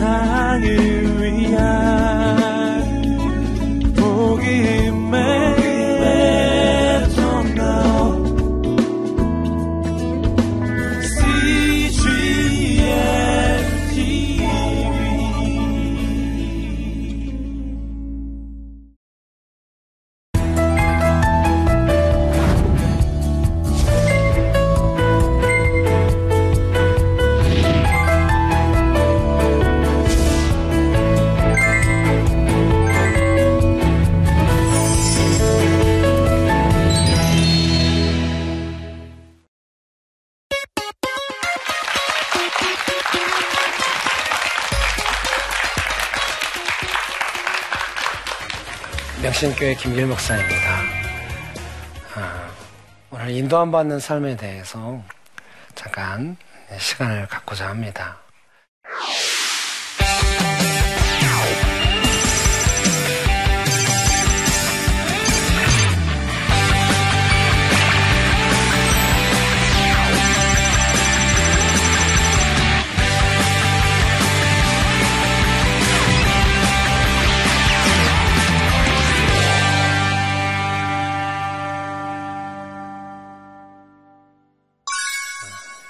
세상을 명신교회 김길 목사입니다. 아, 오늘 인도함 받는 삶에 대해서 잠깐 시간을 갖고자 합니다.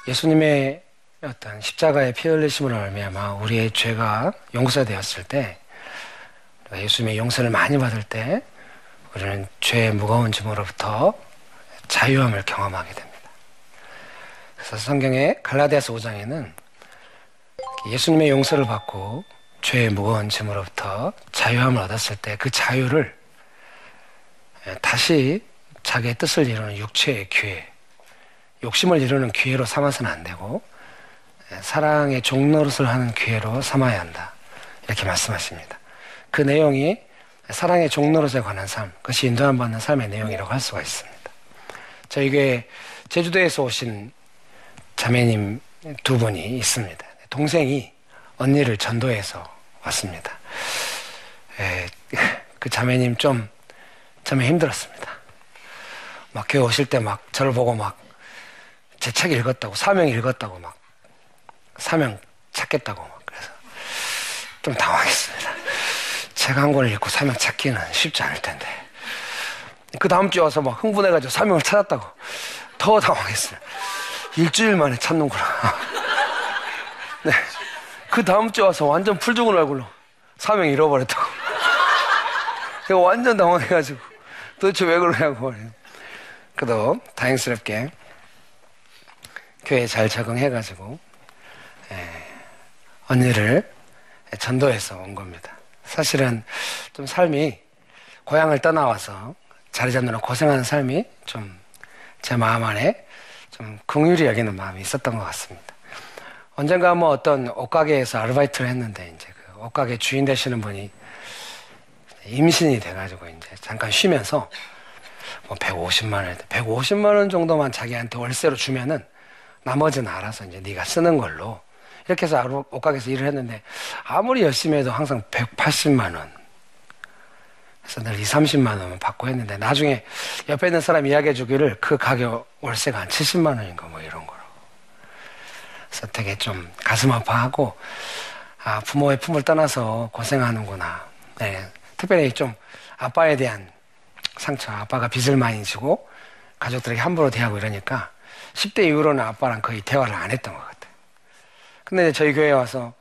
예수님의 어떤 십자가의 피 흘리심으로 말미암아 우리의 죄가 용서되었을 때 예수님의 용서를 많이 받을 때 우리는 죄의 무거운 짐으로부터 자유함을 경험하게 됩니다. 그래서 성경의 갈라디아서 5장에는 예수님의 용서를 받고 죄의 무거운 짐으로부터 자유함을 얻었을 때 그 자유를 다시 자기의 뜻을 이루는 육체의 기회, 욕심을 이루는 기회로 삼아서는 안 되고 사랑의 종노릇을 하는 기회로 삼아야 한다. 이렇게 말씀하십니다. 그 내용이 사랑의 종노릇에 관한 삶, 그것이 인도함 받는 삶의 내용이라고 할 수가 있습니다. 저희 교회 제주도에서 오신 자매님 두 분이 있습니다. 동생이 언니를 전도해서 왔습니다. 에, 그 자매님 좀, 참 힘들었습니다. 막 교회 오실 때 막 저를 보고 막 제 책 읽었다고, 사명 읽었다고 막, 사명 찾겠다고 막, 그래서 좀 당황했습니다. 책 한 권을 읽고 사명 찾기는 쉽지 않을 텐데. 그 다음 주에 와서 막 흥분해가지고 사명을 찾았다고 더 당황했어요. 일주일 만에 찾는구나. 네. 그 다음 주에 와서 완전 풀 죽은 얼굴로 사명 잃어버렸다고. 제가 완전 당황해가지고 도대체 왜 그러냐고 말이에요. 그래도 다행스럽게 교회에 잘 적응해가지고 예, 언니를 전도해서 온 겁니다. 사실은 좀 삶이 고향을 떠나와서 자리 잡느라 고생하는 삶이 좀 제 마음 안에 좀 긍휼히 여기는 마음이 있었던 것 같습니다. 언젠가 뭐 어떤 옷가게에서 아르바이트를 했는데 이제 그 옷가게 주인 되시는 분이 임신이 돼가지고 이제 잠깐 쉬면서 뭐 150만 원, 150만 원 정도만 자기한테 월세로 주면은 나머지는 알아서 이제 네가 쓰는 걸로. 이렇게 해서 옷가게에서 일을 했는데 아무리 열심히 해도 항상 180만 원. 그래서 늘 2, 30만 원만 받고 했는데 나중에 옆에 있는 사람 이야기해 주기를 그 가격 월세가 한 70만 원인가 뭐 이런 거로. 그래서 되게 좀 가슴 아파하고 아 부모의 품을 떠나서 고생하는구나. 네, 특별히 좀 아빠에 대한 상처 아빠가 빚을 많이 지고 가족들에게 함부로 대하고 이러니까 10대 이후로는 아빠랑 거의 대화를 안 했던 것 같아요. 근데 저희 교회에 와서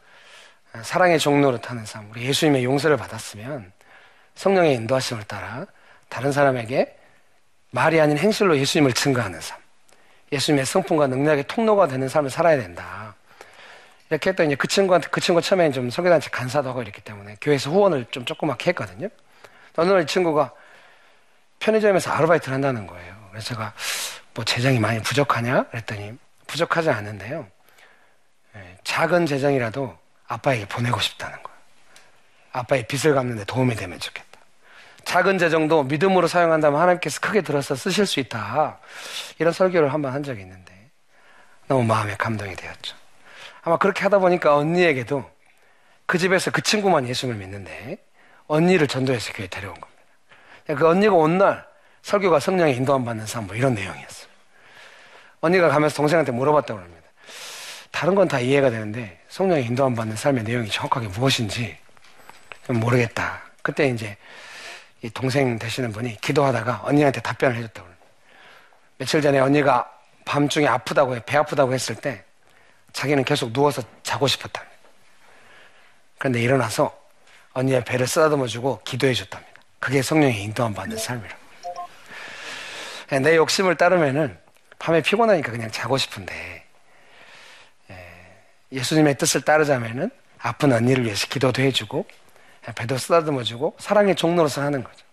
사랑의 종로를 타는 삶, 우리 예수님의 용서를 받았으면 성령의 인도하심을 따라 다른 사람에게 말이 아닌 행실로 예수님을 증거하는 삶, 예수님의 성품과 능력의 통로가 되는 삶을 살아야 된다. 이렇게 했더니 그 친구한테 그 친구 처음에 좀 성교단체 간사도 하고 이랬기 때문에 교회에서 후원을 좀 조그맣게 했거든요. 어느 날 이 친구가 편의점에서 아르바이트를 한다는 거예요. 그래서 제가 뭐 재정이 많이 부족하냐? 그랬더니 부족하지 않은데요. 예, 작은 재정이라도 아빠에게 보내고 싶다는 거예요. 아빠의 빚을 갚는데 도움이 되면 좋겠다. 작은 재정도 믿음으로 사용한다면 하나님께서 크게 들어서 쓰실 수 있다. 이런 설교를 한 번 한 적이 있는데 너무 마음에 감동이 되었죠. 아마 그렇게 하다 보니까 언니에게도 그 집에서 그 친구만 예수를 믿는데 언니를 전도해서 교회 데려온 겁니다. 그 언니가 온 날 설교가 성령의 인도함 받는 삶 뭐 이런 내용이었어요. 언니가 가면서 동생한테 물어봤다고 합니다. 다른 건 다 이해가 되는데 성령의 인도함 받는 삶의 내용이 정확하게 무엇인지 모르겠다. 그때 이제 이 동생 되시는 분이 기도하다가 언니한테 답변을 해줬다고. 며칠 전에 언니가 밤중에 아프다고 해, 배 아프다고 했을 때 자기는 계속 누워서 자고 싶었다. 그런데 일어나서 언니의 배를 쓰다듬어 주고 기도해 줬답니다. 그게 성령의 인도함 받는 삶이라. 내 욕심을 따르면은 밤에 피곤하니까 그냥 자고 싶은데 예수님의 뜻을 따르자면은 아픈 언니를 위해서 기도도 해주고 배도 쓰다듬어주고 사랑의 종로로서 하는 거죠.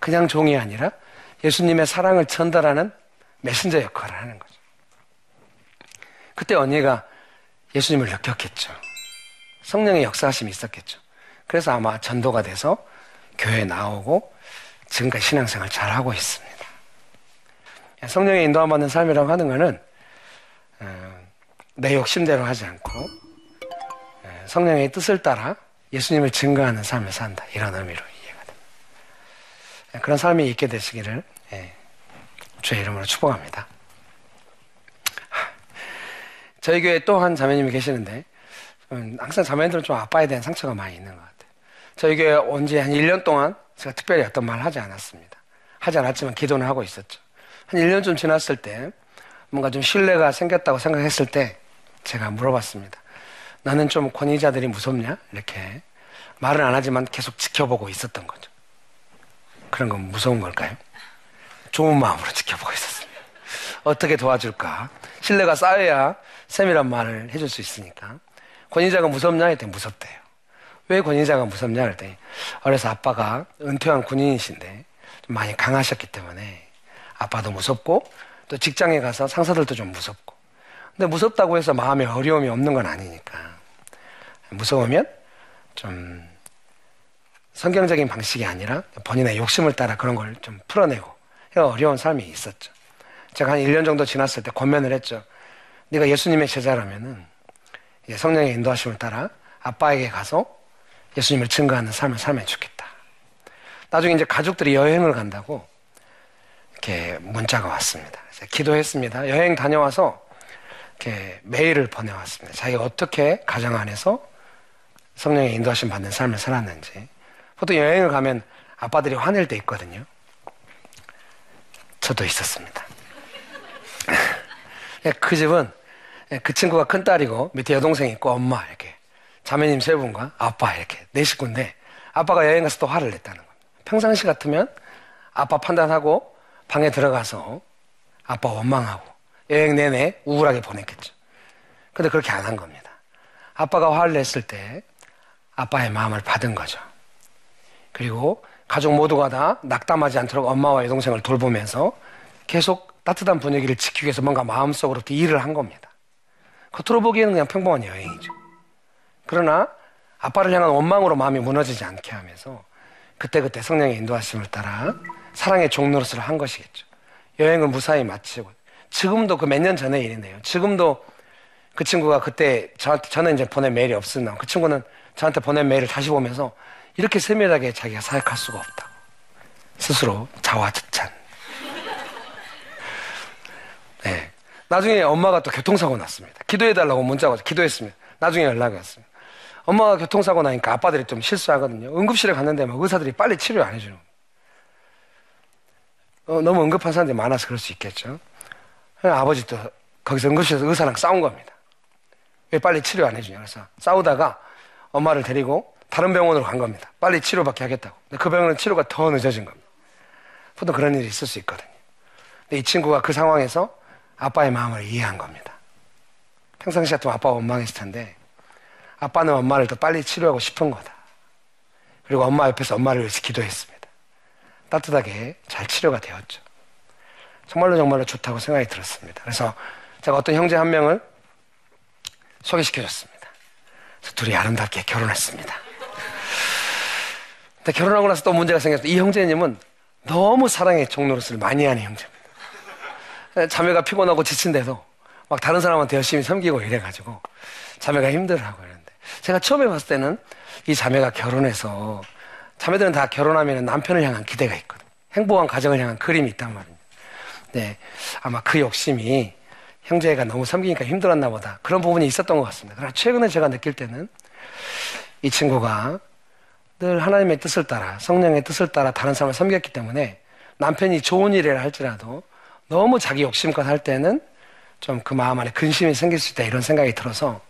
그냥 종이 아니라 예수님의 사랑을 전달하는 메신저 역할을 하는 거죠. 그때 언니가 예수님을 느꼈겠죠. 성령의 역사하심이 있었겠죠. 그래서 아마 전도가 돼서 교회에 나오고 지금까지 신앙생활 잘 하고 있습니다. 성령의 인도함 받는 삶이라고 하는 것은 어, 내 욕심대로 하지 않고 어, 성령의 뜻을 따라 예수님을 증거하는 삶을 산다. 이런 의미로 이해가 됩니다. 예, 그런 삶이 있게 되시기를 예, 주의 이름으로 축복합니다. 저희 교회에 또한 자매님이 계시는데 음, 항상 자매님들은 좀 아빠에 대한 상처가 많이 있는 것 같아요. 저희 교회 온 지 한 1년 동안 제가 특별히 어떤 말 하지 않았습니다. 하지 않았지만 기도는 하고 있었죠. 한 1년 좀 지났을 때 뭔가 좀 신뢰가 생겼다고 생각했을 때 제가 물어봤습니다. 나는 좀 권위자들이 무섭냐? 이렇게 말은 안 하지만 계속 지켜보고 있었던 거죠. 그런 건 무서운 걸까요? 좋은 마음으로 지켜보고 있었습니다. 어떻게 도와줄까? 신뢰가 쌓여야 쌤이란 말을 해줄 수 있으니까. 권위자가 무섭냐? 했더니 무섭대요. 왜 권위자가 무섭냐? 그랬더니 어려서 아빠가 은퇴한 군인이신데 좀 많이 강하셨기 때문에 아빠도 무섭고 또 직장에 가서 상사들도 좀 무섭고 근데 무섭다고 해서 마음에 어려움이 없는 건 아니니까. 무서우면 좀 성경적인 방식이 아니라 본인의 욕심을 따라 그런 걸 좀 풀어내고 어려운 삶이 있었죠. 제가 한 1년 정도 지났을 때 권면을 했죠. 네가 예수님의 제자라면은 성령의 인도하심을 따라 아빠에게 가서 예수님을 증거하는 삶을 살면 좋겠다. 나중에 이제 가족들이 여행을 간다고 이렇게 문자가 왔습니다. 기도했습니다. 여행 다녀와서 이렇게 메일을 보내왔습니다. 자기가 어떻게 가정 안에서 성령의 인도하심 받는 삶을 살았는지. 보통 여행을 가면 아빠들이 화낼 때 있거든요. 저도 있었습니다. 그 집은 그 친구가 큰 딸이고 밑에 여동생이 있고 엄마 이렇게 자매님 세 분과 아빠 이렇게 네 식구인데 아빠가 여행 가서 또 화를 냈다는 겁니다. 평상시 같으면 아빠 판단하고 방에 들어가서 아빠 원망하고 여행 내내 우울하게 보냈겠죠. 근데 그렇게 안 한 겁니다. 아빠가 화를 냈을 때 아빠의 마음을 받은 거죠. 그리고 가족 모두가 다 낙담하지 않도록 엄마와 여동생을 돌보면서 계속 따뜻한 분위기를 지키기 위해서 뭔가 마음속으로부터 일을 한 겁니다. 겉으로 보기에는 그냥 평범한 여행이죠. 그러나 아빠를 향한 원망으로 마음이 무너지지 않게 하면서 그때그때 성령의 인도하심을 따라 사랑의 종로릇을 한 것이겠죠. 여행을 무사히 마치고 지금도 그 몇 년 전의 일이네요. 지금도 그 친구가 그때 저한테 저는 이제 보낸 메일이 없었나 그 친구는 저한테 보낸 메일을 다시 보면서 이렇게 세밀하게 자기가 사역할 수가 없다. 스스로 자화자찬. 네. 나중에 엄마가 또 교통사고 났습니다. 기도해달라고 문자가 기도했습니다. 나중에 연락이 왔습니다. 엄마가 교통사고 나니까 아빠들이 좀 실수하거든요. 응급실에 갔는데 막 의사들이 빨리 치료 안 해주는 어, 너무 응급한 사람들이 많아서 그럴 수 있겠죠. 아버지도 거기서 응급실에서 의사랑 싸운 겁니다. 왜 빨리 치료 안 해주냐. 그래서 싸우다가 엄마를 데리고 다른 병원으로 간 겁니다. 빨리 치료받게 하겠다고. 근데 그 병원은 치료가 더 늦어진 겁니다. 보통 그런 일이 있을 수 있거든요. 근데 이 친구가 그 상황에서 아빠의 마음을 이해한 겁니다. 평상시 같으면 아빠가 원망했을 텐데 아빠는 엄마를 더 빨리 치료하고 싶은 거다. 그리고 엄마 옆에서 엄마를 위해서 기도했습니다. 따뜻하게 잘 치료가 되었죠. 정말로 정말로 좋다고 생각이 들었습니다. 그래서 제가 어떤 형제 한 명을 소개시켜줬습니다. 둘이 아름답게 결혼했습니다. 근데 결혼하고 나서 또 문제가 생겼어요. 이 형제님은 너무 사랑의 종로릇을 많이 하는 형제입니다. 자매가 피곤하고 지친데도 막 다른 사람한테 열심히 섬기고 이래가지고 자매가 힘들어하고 이러는데 제가 처음에 봤을 때는 이 자매가 결혼해서 자매들은 다 결혼하면 남편을 향한 기대가 있거든. 행복한 가정을 향한 그림이 있단 말입니다. 네, 아마 그 욕심이 형제가 너무 섬기니까 힘들었나 보다. 그런 부분이 있었던 것 같습니다. 그러나 최근에 제가 느낄 때는 이 친구가 늘 하나님의 뜻을 따라 성령의 뜻을 따라 다른 사람을 섬겼기 때문에 남편이 좋은 일이라 할지라도 너무 자기 욕심껏 할 때는 좀 그 마음 안에 근심이 생길 수 있다 이런 생각이 들어서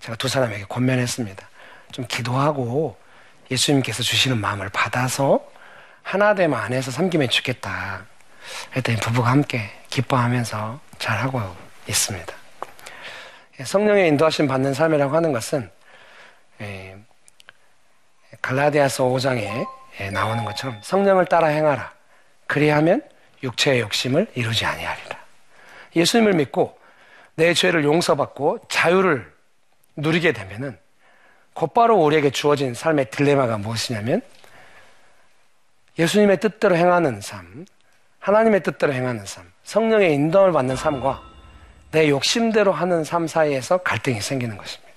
제가 두 사람에게 권면했습니다. 좀 기도하고 예수님께서 주시는 마음을 받아서 하나됨 안에서 섬기면 좋겠다. 했더니 부부가 함께 기뻐하면서 잘하고 있습니다. 성령의 인도하심 받는 삶이라고 하는 것은 예, 갈라디아서 5장에 예, 나오는 것처럼 성령을 따라 행하라. 그리하면 육체의 욕심을 이루지 아니하리라. 예수님을 믿고 내 죄를 용서받고 자유를 누리게 되면은 곧바로 우리에게 주어진 삶의 딜레마가 무엇이냐면 예수님의 뜻대로 행하는 삶, 하나님의 뜻대로 행하는 삶, 성령의 인도를 받는 삶과 내 욕심대로 하는 삶 사이에서 갈등이 생기는 것입니다.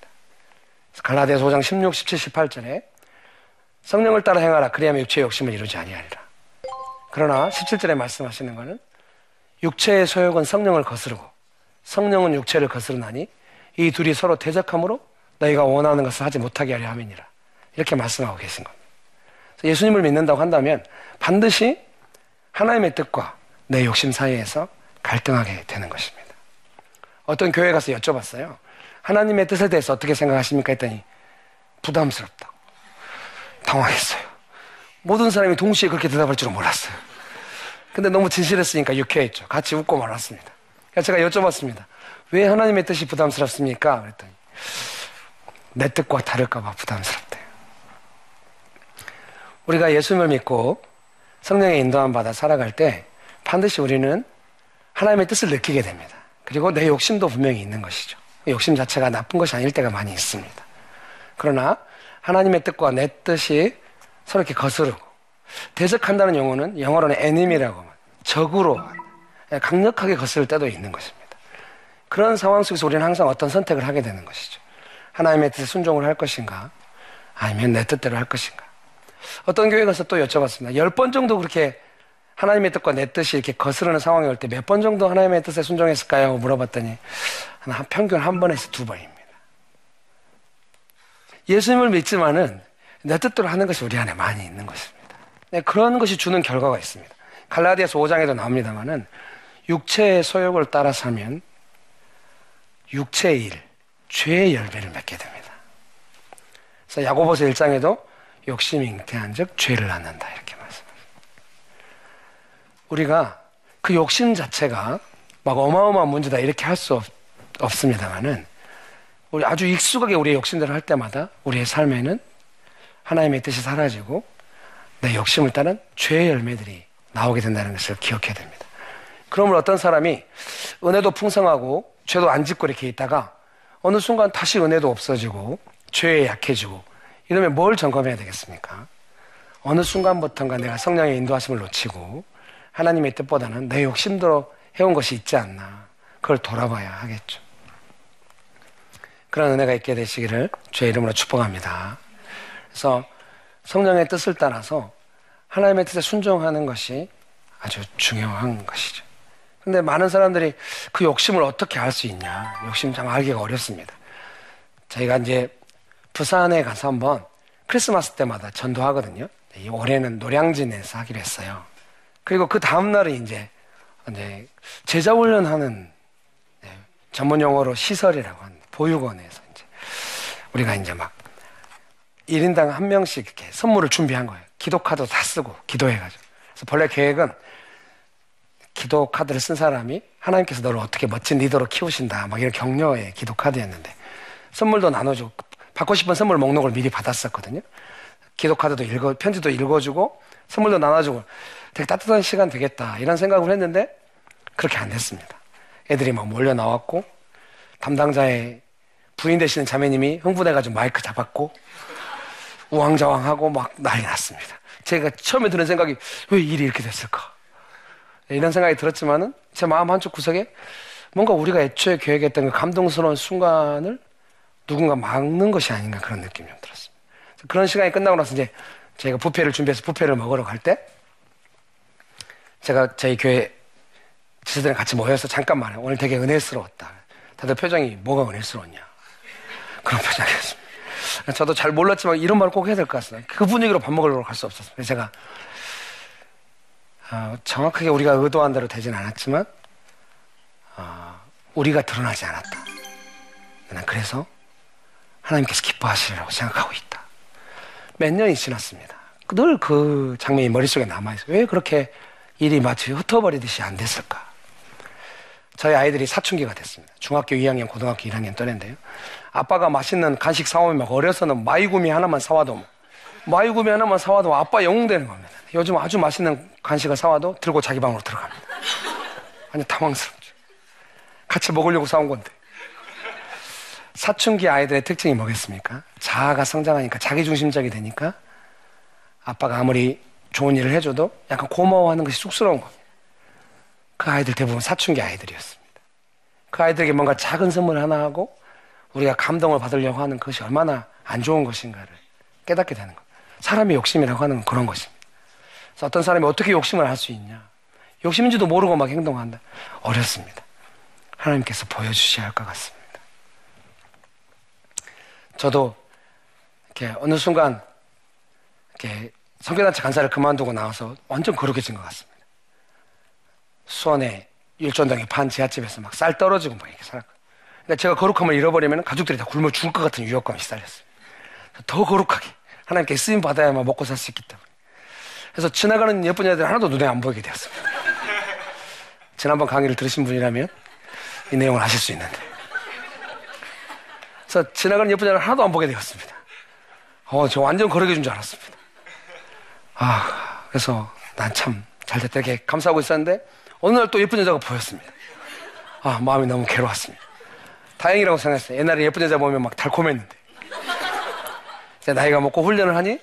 갈라디아서 5장 16, 17, 18절에 성령을 따라 행하라 그리하면 육체의 욕심을 이루지 아니하리라. 그러나 17절에 말씀하시는 것은 육체의 소욕은 성령을 거스르고 성령은 육체를 거스르나니 이 둘이 서로 대적함으로 너희가 원하는 것을 하지 못하게 하려 함이니라. 이렇게 말씀하고 계신 겁니다. 예수님을 믿는다고 한다면 반드시 하나님의 뜻과 내 욕심 사이에서 갈등하게 되는 것입니다. 어떤 교회 가서 여쭤봤어요. 하나님의 뜻에 대해서 어떻게 생각하십니까? 했더니 부담스럽다고. 당황했어요. 모든 사람이 동시에 그렇게 대답할 줄은 몰랐어요. 근데 너무 진실했으니까 유쾌했죠. 같이 웃고 말았습니다. 제가 여쭤봤습니다. 왜 하나님의 뜻이 부담스럽습니까? 그랬더니 내 뜻과 다를까봐 부담스럽대요. 우리가 예수님을 믿고 성령의 인도함 받아 살아갈 때 반드시 우리는 하나님의 뜻을 느끼게 됩니다. 그리고 내 욕심도 분명히 있는 것이죠. 욕심 자체가 나쁜 것이 아닐 때가 많이 있습니다. 그러나 하나님의 뜻과 내 뜻이 서로 이렇게 거스르고 대적한다는 용어는 영어로는 에님이라고 적으로 강력하게 거스를 때도 있는 것입니다. 그런 상황 속에서 우리는 항상 어떤 선택을 하게 되는 것이죠. 하나님의 뜻에 순종을 할 것인가 아니면 내 뜻대로 할 것인가 어떤 교회 가서 또 여쭤봤습니다. 열 번 정도 그렇게 하나님의 뜻과 내 뜻이 이렇게 거스르는 상황이 올 때 몇 번 정도 하나님의 뜻에 순종했을까요? 물어봤더니 한 평균 한 번에서 두 번입니다. 예수님을 믿지만은 내 뜻대로 하는 것이 우리 안에 많이 있는 것입니다. 네, 그런 것이 주는 결과가 있습니다. 갈라디아서 5장에도 나옵니다만은 육체의 소욕을 따라 살면 육체의 일, 죄의 열매를 맺게 됩니다. 그래서 야고보서 1장에도 욕심이 잉태한 즉 죄를 낳는다 이렇게. 우리가 그 욕심 자체가 막 어마어마한 문제다 이렇게 할 수 없습니다만은 우리 아주 익숙하게 우리의 욕심대로 할 때마다 우리의 삶에는 하나님의 뜻이 사라지고 내 욕심을 따른 죄의 열매들이 나오게 된다는 것을 기억해야 됩니다. 그러면 어떤 사람이 은혜도 풍성하고 죄도 안 짓고 이렇게 있다가 어느 순간 다시 은혜도 없어지고 죄에 약해지고 이러면 뭘 점검해야 되겠습니까? 어느 순간부터인가 내가 성령의 인도하심을 놓치고 하나님의 뜻보다는 내 욕심대로 해온 것이 있지 않나 그걸 돌아봐야 하겠죠. 그런 은혜가 있게 되시기를 주의 이름으로 축복합니다. 그래서 성령의 뜻을 따라서 하나님의 뜻에 순종하는 것이 아주 중요한 것이죠. 근데 많은 사람들이 그 욕심을 어떻게 알 수 있냐. 욕심 참 알기가 어렵습니다. 저희가 이제 부산에 가서 한번 크리스마스 때마다 전도하거든요. 올해는 노량진에서 하기로 했어요. 그리고 그 다음날은 이제, 이제 제자 훈련하는 네, 전문 용어로 시설이라고 하는 보육원에서 이제 우리가 이제 막 1인당 한 명씩 이렇게 선물을 준비한 거예요. 기도 카드 다 쓰고 기도해가지고. 그래서 본래 계획은 기도 카드를 쓴 사람이 하나님께서 너를 어떻게 멋진 리더로 키우신다. 막 이런 격려의 기도 카드였는데 선물도 나눠주고 받고 싶은 선물 목록을 미리 받았었거든요. 기도 카드도 읽어 편지도 읽어주고 선물도 나눠주고 되게 따뜻한 시간 되겠다 이런 생각을 했는데 그렇게 안 됐습니다. 애들이 막 몰려 나왔고 담당자의 부인 되시는 자매님이 흥분해가지고 마이크 잡았고 우왕좌왕하고 막 난리 났습니다. 제가 처음에 드는 생각이 왜 일이 이렇게 됐을까? 이런 생각이 들었지만은 제 마음 한쪽 구석에 뭔가 우리가 애초에 계획했던 그 감동스러운 순간을 누군가 막는 것이 아닌가 그런 느낌이 좀 들었습니다. 그런 시간이 끝나고 나서 이제 저희가 부페를 준비해서 부페를 먹으러 갈 때 제가 저희 교회 지사들이 같이 모여서 잠깐만 오늘 되게 은혜스러웠다. 다들 표정이 뭐가 은혜스러웠냐. 그런 표정이었습니다. 저도 잘 몰랐지만 이런 말꼭 해야 될 것 같습니다. 그 분위기로 밥 먹으러 갈 수 없었습니다. 제가 어, 정확하게 우리가 의도한 대로 되진 않았지만 어, 우리가 드러나지 않았다. 난 그래서 하나님께서 기뻐하시리라고 생각하고 있다. 몇 년이 지났습니다. 늘 그 장면이 머릿속에 남아있어요. 왜 그렇게 일이 마치 흩어버리듯이 안 됐을까? 저희 아이들이 사춘기가 됐습니다. 중학교 2학년, 고등학교 1학년 또래인데요. 아빠가 맛있는 간식 사오면 막 어려서는 마이구미 하나만 사와도 뭐, 마이구미 하나만 사와도 아빠 영웅 되는 겁니다. 요즘 아주 맛있는 간식을 사와도 들고 자기 방으로 들어갑니다. 아니 당황스럽죠. 같이 먹으려고 사온 건데. 사춘기 아이들의 특징이 뭐겠습니까? 자아가 성장하니까 자기중심적이 되니까 아빠가 아무리 좋은 일을 해줘도 약간 고마워하는 것이 쑥스러운 겁니다. 그 아이들 대부분 사춘기 아이들이었습니다. 그 아이들에게 뭔가 작은 선물 하나 하고 우리가 감동을 받으려고 하는 것이 얼마나 안 좋은 것인가를 깨닫게 되는 것. 사람의 욕심이라고 하는 건 그런 것입니다. 그래서 어떤 사람이 어떻게 욕심을 할 수 있냐? 욕심인지도 모르고 막 행동한다. 어렵습니다. 하나님께서 보여주셔야 할 것 같습니다. 저도 이렇게 어느 순간 이렇게 성교단체 간사를 그만두고 나와서 완전 거룩해진 것 같습니다. 수원에 일전동에 반 지하집에서 막 쌀 떨어지고 막 이렇게 살았거든요. 그러니까 제가 거룩함을 잃어버리면 가족들이 다 굶어 죽을 것 같은 위협감이 시달렸어요. 더 거룩하게 하나님께 쓰임 받아야만 먹고 살 수 있기 때문에. 그래서 지나가는 예쁜 여자들 하나도 눈에 안 보이게 되었습니다. 지난번 강의를 들으신 분이라면 이 내용을 아실 수 있는데. 그래서 지나가는 예쁜 여자를 하나도 안 보게 되었습니다. 어, 저 완전 거룩해 준줄 알았습니다. 아, 그래서 난 참 잘 됐다 이렇게 감사하고 있었는데 어느 날 또 예쁜 여자가 보였습니다. 아, 마음이 너무 괴로웠습니다. 다행이라고 생각했어요. 옛날에 예쁜 여자 보면 막 달콤했는데. 나이가 먹고 훈련을 하니,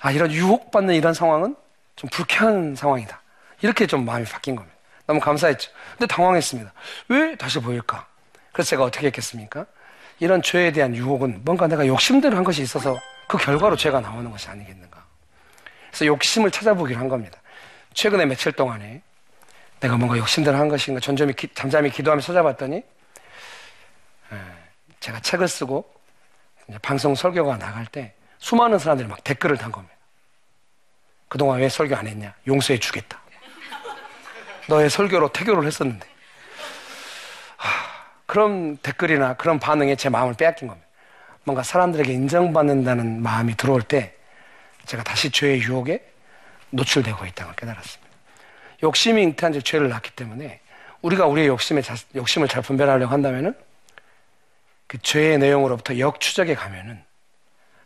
아, 이런 유혹받는 이런 상황은 좀 불쾌한 상황이다. 이렇게 좀 마음이 바뀐 겁니다. 너무 감사했죠. 근데 당황했습니다. 왜 다시 보일까? 그래서 제가 어떻게 했겠습니까? 이런 죄에 대한 유혹은 뭔가 내가 욕심대로 한 것이 있어서 그 결과로 죄가 나오는 것이 아니겠는가. 그래서 욕심을 찾아보기로 한 겁니다. 최근에 며칠 동안에 내가 뭔가 욕심대로 한 것인가 기, 잠잠히 기도하며 찾아봤더니 제가 책을 쓰고 방송 설교가 나갈 때 수많은 사람들이 막 댓글을 단 겁니다. 그동안 왜 설교 안 했냐? 용서해 주겠다. 너의 설교로 태교를 했었는데. 하, 그런 댓글이나 그런 반응에 제 마음을 빼앗긴 겁니다. 뭔가 사람들에게 인정받는다는 마음이 들어올 때 제가 다시 죄의 유혹에 노출되고 있다는 걸 깨달았습니다. 욕심이 잉태한 즉 죄를 낳기 때문에 우리가 우리의 욕심에 자, 욕심을 잘 분별하려고 한다면은 그 죄의 내용으로부터 역추적에 가면은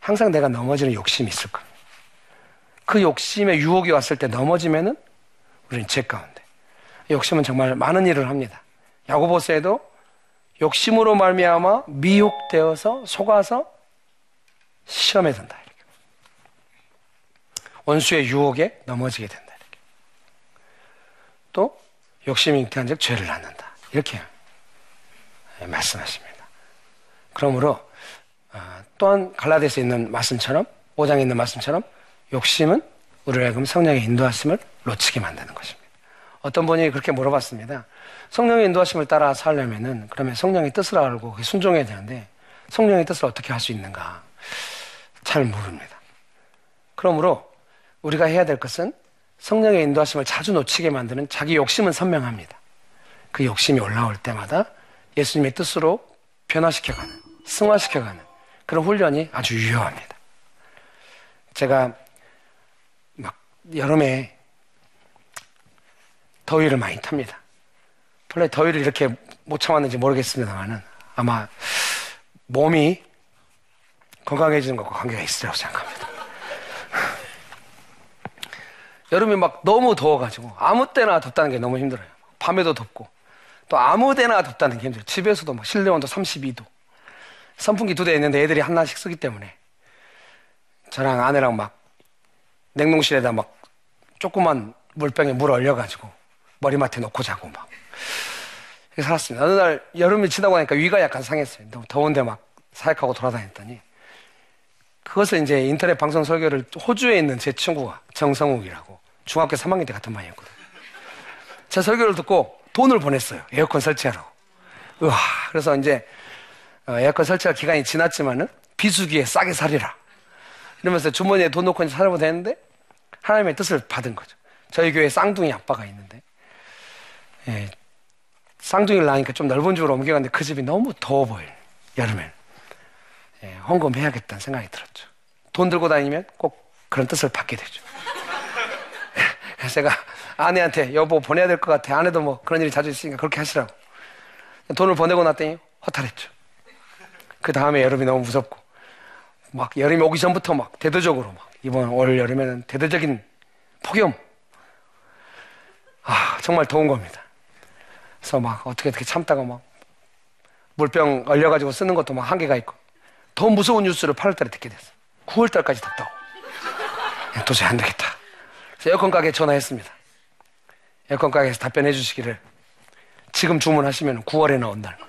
항상 내가 넘어지는 욕심이 있을 겁니다. 그 욕심에 유혹이 왔을 때 넘어지면은 우리는 죄 가운데. 욕심은 정말 많은 일을 합니다. 야고보서에도 욕심으로 말미암아 미혹되어서 속아서 시험에 든다. 이렇게. 원수의 유혹에 넘어지게 된다. 이렇게. 또 욕심이 잉태한 즉 죄를 낳는다. 이렇게 말씀하십니다. 그러므로 아, 또한 갈라디아서 있는 말씀처럼 5장에 있는 말씀처럼 욕심은 우리를 하여금 성령의 인도하심을 놓치게 만드는 것입니다. 어떤 분이 그렇게 물어봤습니다. 성령의 인도하심을 따라 살려면은 그러면 성령의 뜻을 알고 순종해야 되는데 성령의 뜻을 어떻게 할 수 있는가? 잘 모릅니다. 그러므로 우리가 해야 될 것은 성령의 인도하심을 자주 놓치게 만드는 자기 욕심은 선명합니다. 그 욕심이 올라올 때마다 예수님의 뜻으로 변화시켜가는 승화시켜가는 그런 훈련이 아주 유효합니다. 제가 막 여름에 더위를 많이 탑니다. 원래 더위를 이렇게 못 참았는지 모르겠습니다만은 아마 몸이 건강해지는 것과 관계가 있으리라고 생각합니다. 여름이 막 너무 더워가지고 아무 때나 덥다는 게 너무 힘들어요. 밤에도 덥고 또 아무 데나 덥다는 게 힘들어요. 집에서도 막 실내 온도 32도. 선풍기 두 대 있는데 애들이 하나씩 쓰기 때문에 저랑 아내랑 막 냉동실에다 막 조그만 물병에 물 얼려가지고 머리맡에 놓고 자고 막 살았습니다. 어느 날 여름이 지나고 나니까 위가 약간 상했어요. 너무 더운데 막 사역하고 돌아다녔더니 그것을 이제 인터넷 방송 설교를 호주에 있는 제 친구가 정성욱이라고 중학교 3학년 때 같은 반이었거든요. 제 설교를 듣고 돈을 보냈어요. 에어컨 설치하라고. 우와. 그래서 이제 어, 에어컨 설치할 기간이 지났지만은 비수기에 싸게 살리라. 이러면서 주머니에 돈 넣고 이제 살아보자 했는데 하나님의 뜻을 받은 거죠. 저희 교회 쌍둥이 아빠가 있는데 예, 쌍둥이를 낳으니까 좀 넓은 집으로 옮겨갔는데 그 집이 너무 더워 보여요. 여름엔. 예, 헌금해야겠다는 생각이 들었죠. 돈 들고 다니면 꼭 그런 뜻을 받게 되죠. 제가 아내한테 여보 보내야 될 것 같아. 아내도 뭐 그런 일이 자주 있으니까 그렇게 하시라고. 돈을 보내고 났더니 허탈했죠. 그 다음에 여름이 너무 무섭고 막 여름이 오기 전부터 막 대대적으로 막 이번 올 여름에는 대대적인 폭염. 아 정말 더운 겁니다. 그래서 막 어떻게 어떻게 참다가 막 물병 얼려가지고 쓰는 것도 막 한계가 있고 더 무서운 뉴스를 8월달에 듣게 됐어. 9월달까지 덥다고. 도저히 안 되겠다. 그래서 에어컨 가게에 전화했습니다. 에어컨 가게에서 답변해 주시기를 지금 주문하시면 9월에 나온다는 거.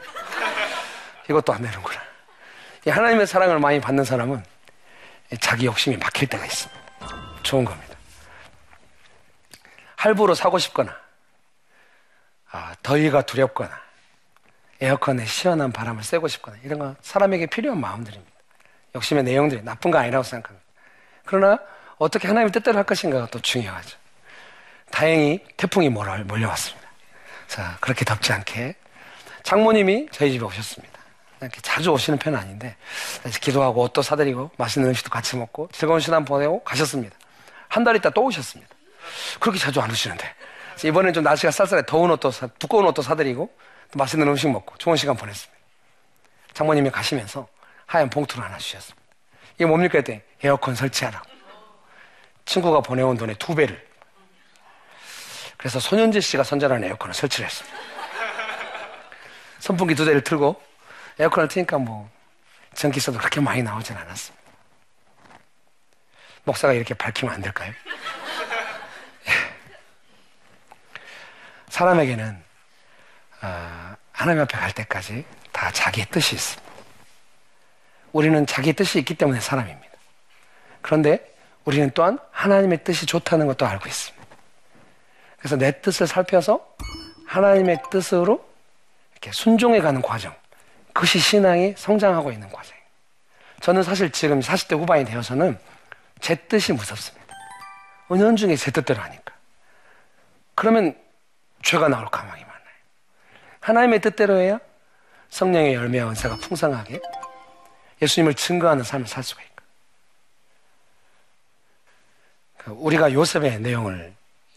이것도 안 되는구나. 하나님의 사랑을 많이 받는 사람은 자기 욕심이 막힐 때가 있습니다. 좋은 겁니다. 할부로 사고 싶거나, 아, 더위가 두렵거나, 에어컨에 시원한 바람을 쐬고 싶거나, 이런 건 사람에게 필요한 마음들입니다. 욕심의 내용들이 나쁜 거 아니라고 생각합니다. 그러나 어떻게 하나님의 뜻대로 할 것인가가 또 중요하죠. 다행히 태풍이 몰려왔습니다. 자, 그렇게 덥지 않게 장모님이 저희 집에 오셨습니다. 이렇게 자주 오시는 편은 아닌데 기도하고 옷도 사드리고 맛있는 음식도 같이 먹고 즐거운 시간 보내고 가셨습니다. 한 달 있다 또 오셨습니다. 그렇게 자주 안 오시는데 이번엔 좀 날씨가 쌀쌀해 더운 옷도 사, 두꺼운 옷도 사드리고 또 맛있는 음식 먹고 좋은 시간 보냈습니다. 장모님이 가시면서 하얀 봉투를 하나 주셨습니다. 이게 뭡니까 했더니 에어컨 설치하라고. 친구가 보내온 돈의 두 배를. 그래서 손현재 씨가 선전하는 에어컨을 설치를 했습니다. 선풍기 두 대를 틀고 에어컨을 트니까 뭐 전기세도 그렇게 많이 나오진 않았습니다. 목사가 이렇게 밝히면 안 될까요? 예. 사람에게는 어, 하나님 앞에 갈 때까지 다 자기의 뜻이 있습니다. 우리는 자기의 뜻이 있기 때문에 사람입니다. 그런데 우리는 또한 하나님의 뜻이 좋다는 것도 알고 있습니다. 그래서 내 뜻을 살펴서 하나님의 뜻으로 이렇게 순종해 가는 과정. 그것이 신앙이 성장하고 있는 과정. 저는 사실 지금 40대 후반이 되어서는 제 뜻이 무섭습니다. 은연 중에 제 뜻대로 하니까. 그러면 죄가 나올 가망이 많아요. 하나님의 뜻대로 해야 성령의 열매와 은사가 풍성하게 예수님을 증거하는 삶을 살 수가 있고. 그 우리가 요셉의 내용을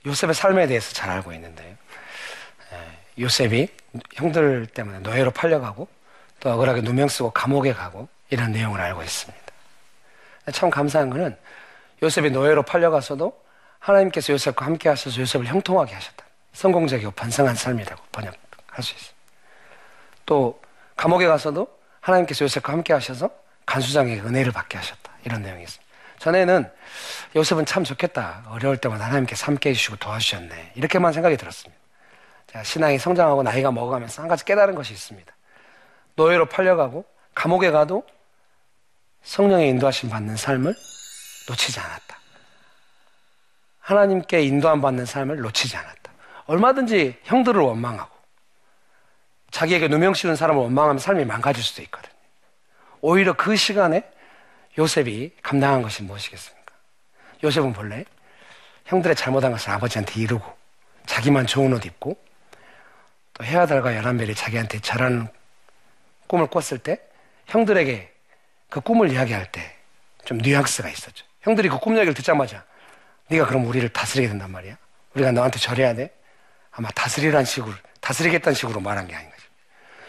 요셉의 삶에 대해서 잘 알고 있는데요. 요셉이 형들 때문에 노예로 팔려가고 또 억울하게 누명 쓰고 감옥에 가고 이런 내용을 알고 있습니다. 참 감사한 것은 요셉이 노예로 팔려가서도 하나님께서 요셉과 함께 하셔서 요셉을 형통하게 하셨다. 성공적이고 반성한 삶이라고 번역할 수 있어요. 또 감옥에 가서도 하나님께서 요셉과 함께 하셔서 간수장에게 은혜를 받게 하셨다. 이런 내용이 있습니다. 전에는 요셉은 참 좋겠다. 어려울 때마다 하나님께서 함께 해주시고 도와주셨네. 이렇게만 생각이 들었습니다. 자, 신앙이 성장하고 나이가 먹어가면서 한 가지 깨달은 것이 있습니다. 노예로 팔려가고 감옥에 가도 성령의 인도하심 받는 삶을 놓치지 않았다. 하나님께 인도함 받는 삶을 놓치지 않았다. 얼마든지 형들을 원망하고 자기에게 누명 씌운 사람을 원망하면 삶이 망가질 수도 있거든요. 오히려 그 시간에 요셉이 감당한 것이 무엇이겠습니까? 요셉은 본래 형들의 잘못한 것을 아버지한테 이루고 자기만 좋은 옷 입고 또 해와 달과 열한별이 자기한테 잘하는 꿈을 꿨을 때 형들에게 그 꿈을 이야기할 때 좀 뉘앙스가 있었죠. 형들이 그 꿈 이야기를 듣자마자 네가 그럼 우리를 다스리게 된단 말이야. 우리가 너한테 절해야 돼. 아마 다스리란 식으로 다스리겠다는 식으로 말한 게 아닌가 죠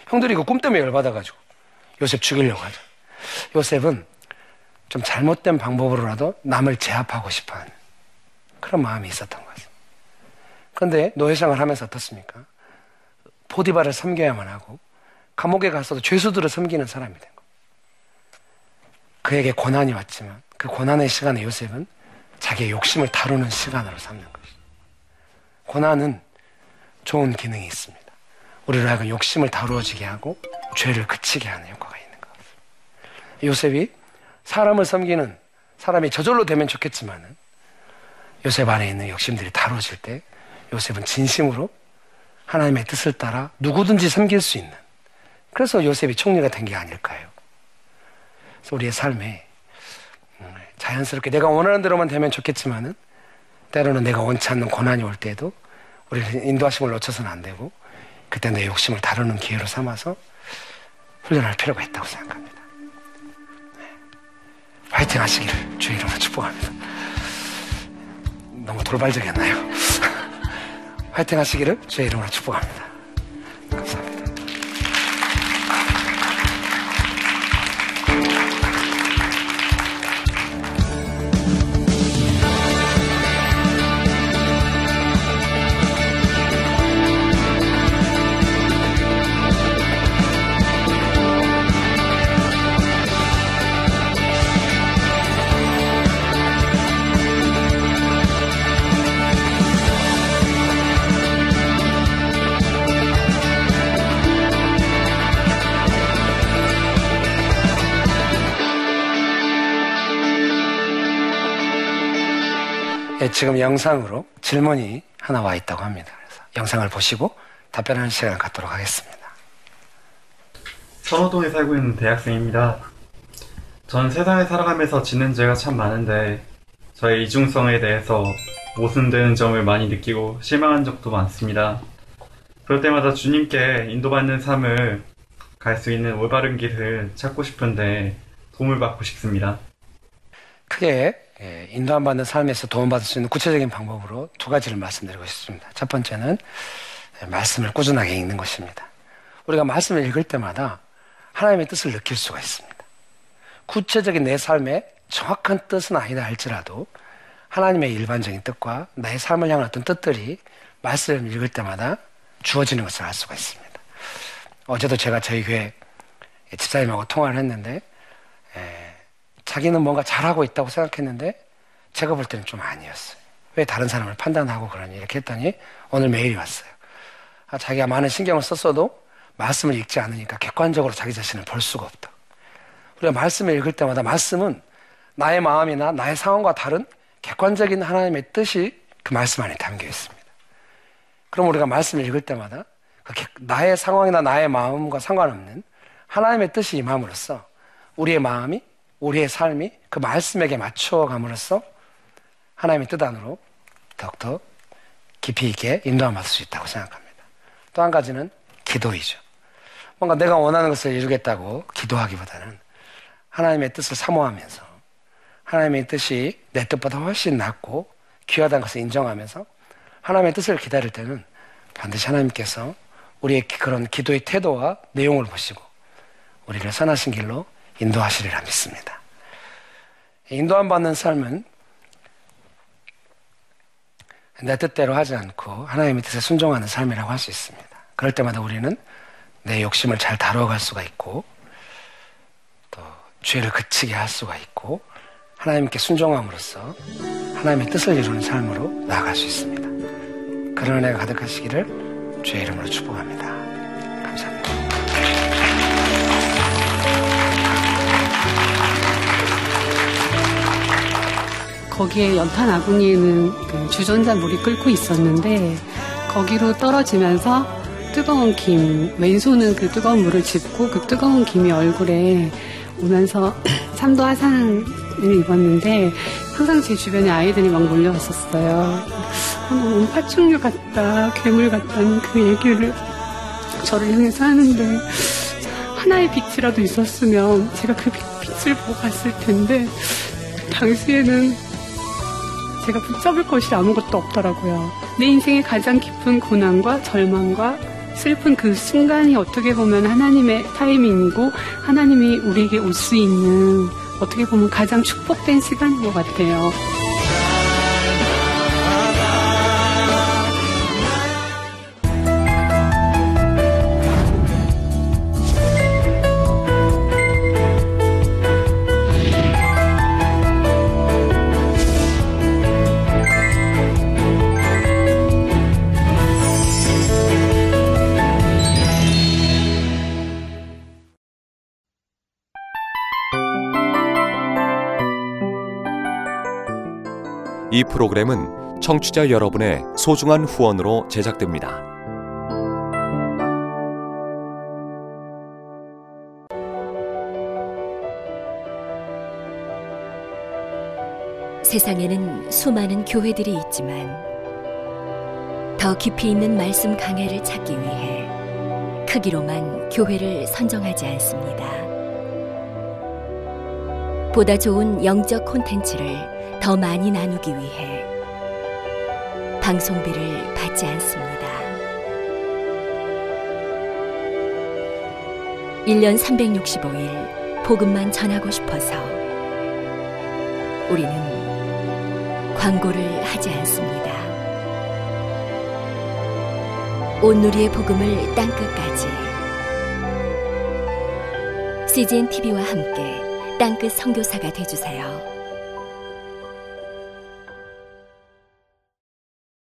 형들이 그 꿈 때문에 열받아가지고 요셉 죽이려고 하죠. 요셉은 좀 잘못된 방법으로라도 남을 제압하고 싶어 하는 그런 마음이 있었던 거죠. 그런데 노예생활 하면서 어떻습니까? 포디바를 섬겨야만 하고 감옥에 가서도 죄수들을 섬기는 사람이 된 거예요. 그에게 고난이 왔지만 그 고난의 시간에 요셉은 자기의 욕심을 다루는 시간으로 삼는 것이죠. 고난은 좋은 기능이 있습니다. 우리를 하여금 욕심을 다루어지게 하고 죄를 그치게 하는 효과가 있는 것. 요셉이 사람을 섬기는 사람이 저절로 되면 좋겠지만은 요셉 안에 있는 욕심들이 다뤄질 때 요셉은 진심으로 하나님의 뜻을 따라 누구든지 섬길 수 있는 그래서 요셉이 총리가 된 게 아닐까요? 그래서 우리의 삶에 음, 자연스럽게 내가 원하는 대로만 되면 좋겠지만은 때로는 내가 원치 않는 고난이 올 때에도 우리는 인도하심을 놓쳐서는 안 되고 그때 내 욕심을 다루는 기회로 삼아서 훈련할 필요가 있다고 생각합니다. 네. 화이팅 하시기를 주의 이름으로 축복합니다. 너무 돌발적이었나요? 화이팅 하시기를 주의 이름으로 축복합니다. 예, 지금 영상으로 질문이 하나 와 있다고 합니다. 그래서 영상을 보시고 답변하는 시간을 갖도록 하겠습니다. 선호동에 살고 있는 대학생입니다. 전 세상에 살아가면서 짓는 죄가 참 많은데 저의 이중성에 대해서 모순되는 점을 많이 느끼고 실망한 적도 많습니다. 그럴 때마다 주님께 인도받는 삶을 갈 수 있는 올바른 길을 찾고 싶은데 도움을 받고 싶습니다. 크게 예, 인도 안 받는 삶에서 도움받을 수 있는 구체적인 방법으로 두 가지를 말씀드리고 싶습니다. 첫 번째는 예, 말씀을 꾸준하게 읽는 것입니다. 우리가 말씀을 읽을 때마다 하나님의 뜻을 느낄 수가 있습니다. 구체적인 내 삶의 정확한 뜻은 아니다 할지라도 하나님의 일반적인 뜻과 나의 삶을 향한 어떤 뜻들이 말씀을 읽을 때마다 주어지는 것을 알 수가 있습니다. 어제도 제가 저희 교회 집사님하고 통화를 했는데 에, 자기는 뭔가 잘하고 있다고 생각했는데 제가 볼 때는 좀 아니었어요. 왜 다른 사람을 판단하고 그러니 이렇게 했더니 오늘 메일이 왔어요. 아, 자기가 많은 신경을 썼어도 말씀을 읽지 않으니까 객관적으로 자기 자신을 볼 수가 없다. 우리가 말씀을 읽을 때마다 말씀은 나의 마음이나 나의 상황과 다른 객관적인 하나님의 뜻이 그 말씀 안에 담겨 있습니다. 그럼 우리가 말씀을 읽을 때마다 그 나의 상황이나 나의 마음과 상관없는 하나님의 뜻이 임함으로써 우리의 마음이 우리의 삶이 그 말씀에게 맞춰감으로써 하나님의 뜻 안으로 더욱더 깊이 있게 인도함 받을 수 있다고 생각합니다. 또 한 가지는 기도이죠. 뭔가 내가 원하는 것을 이루겠다고 기도하기보다는 하나님의 뜻을 사모하면서 하나님의 뜻이 내 뜻보다 훨씬 낫고 귀하다는 것을 인정하면서 하나님의 뜻을 기다릴 때는 반드시 하나님께서 우리의 그런 기도의 태도와 내용을 보시고 우리를 선하신 길로 인도하시리라 믿습니다. 인도함 받는 삶은 내 뜻대로 하지 않고 하나님의 뜻에 순종하는 삶이라고 할 수 있습니다. 그럴 때마다 우리는 내 욕심을 잘 다뤄갈 수가 있고 또 죄를 그치게 할 수가 있고 하나님께 순종함으로써 하나님의 뜻을 이루는 삶으로 나아갈 수 있습니다. 그런 은혜가 가득하시기를 주의 이름으로 축복합니다. 거기에 연탄 아궁이에는 그 주전자 물이 끓고 있었는데 거기로 떨어지면서 뜨거운 김, 왼손은 그 뜨거운 물을 짚고 그 뜨거운 김이 얼굴에 오면서 삼도 화상을 입었는데 항상 제 주변에 아이들이 막 몰려왔었어요. 너무 파충류 같다, 괴물 같다는 그 얘기를 저를 향해서 하는데 하나의 빛이라도 있었으면 제가 그 빛을 보고 갔을 텐데 당시에는 제가 붙잡을 것이 아무것도 없더라고요. 내 인생의 가장 깊은 고난과 절망과 슬픈 그 순간이 어떻게 보면 하나님의 타이밍이고 하나님이 우리에게 올 수 있는 어떻게 보면 가장 축복된 시간인 것 같아요. 이 프로그램은 청취자 여러분의 소중한 후원으로 제작됩니다. 세상에는 수많은 교회들이 있지만 더 깊이 있는 말씀 강해를 찾기 위해 크기로만 교회를 선정하지 않습니다. 보다 좋은 영적 콘텐츠를 더 많이 나누기 위해 방송비를 받지 않습니다. 1년 365일 복음만 전하고 싶어서 우리는 광고를 하지 않습니다. 온누리의 복음을 땅끝까지 CGN TV와 함께 땅끝 선교사가 되주세요.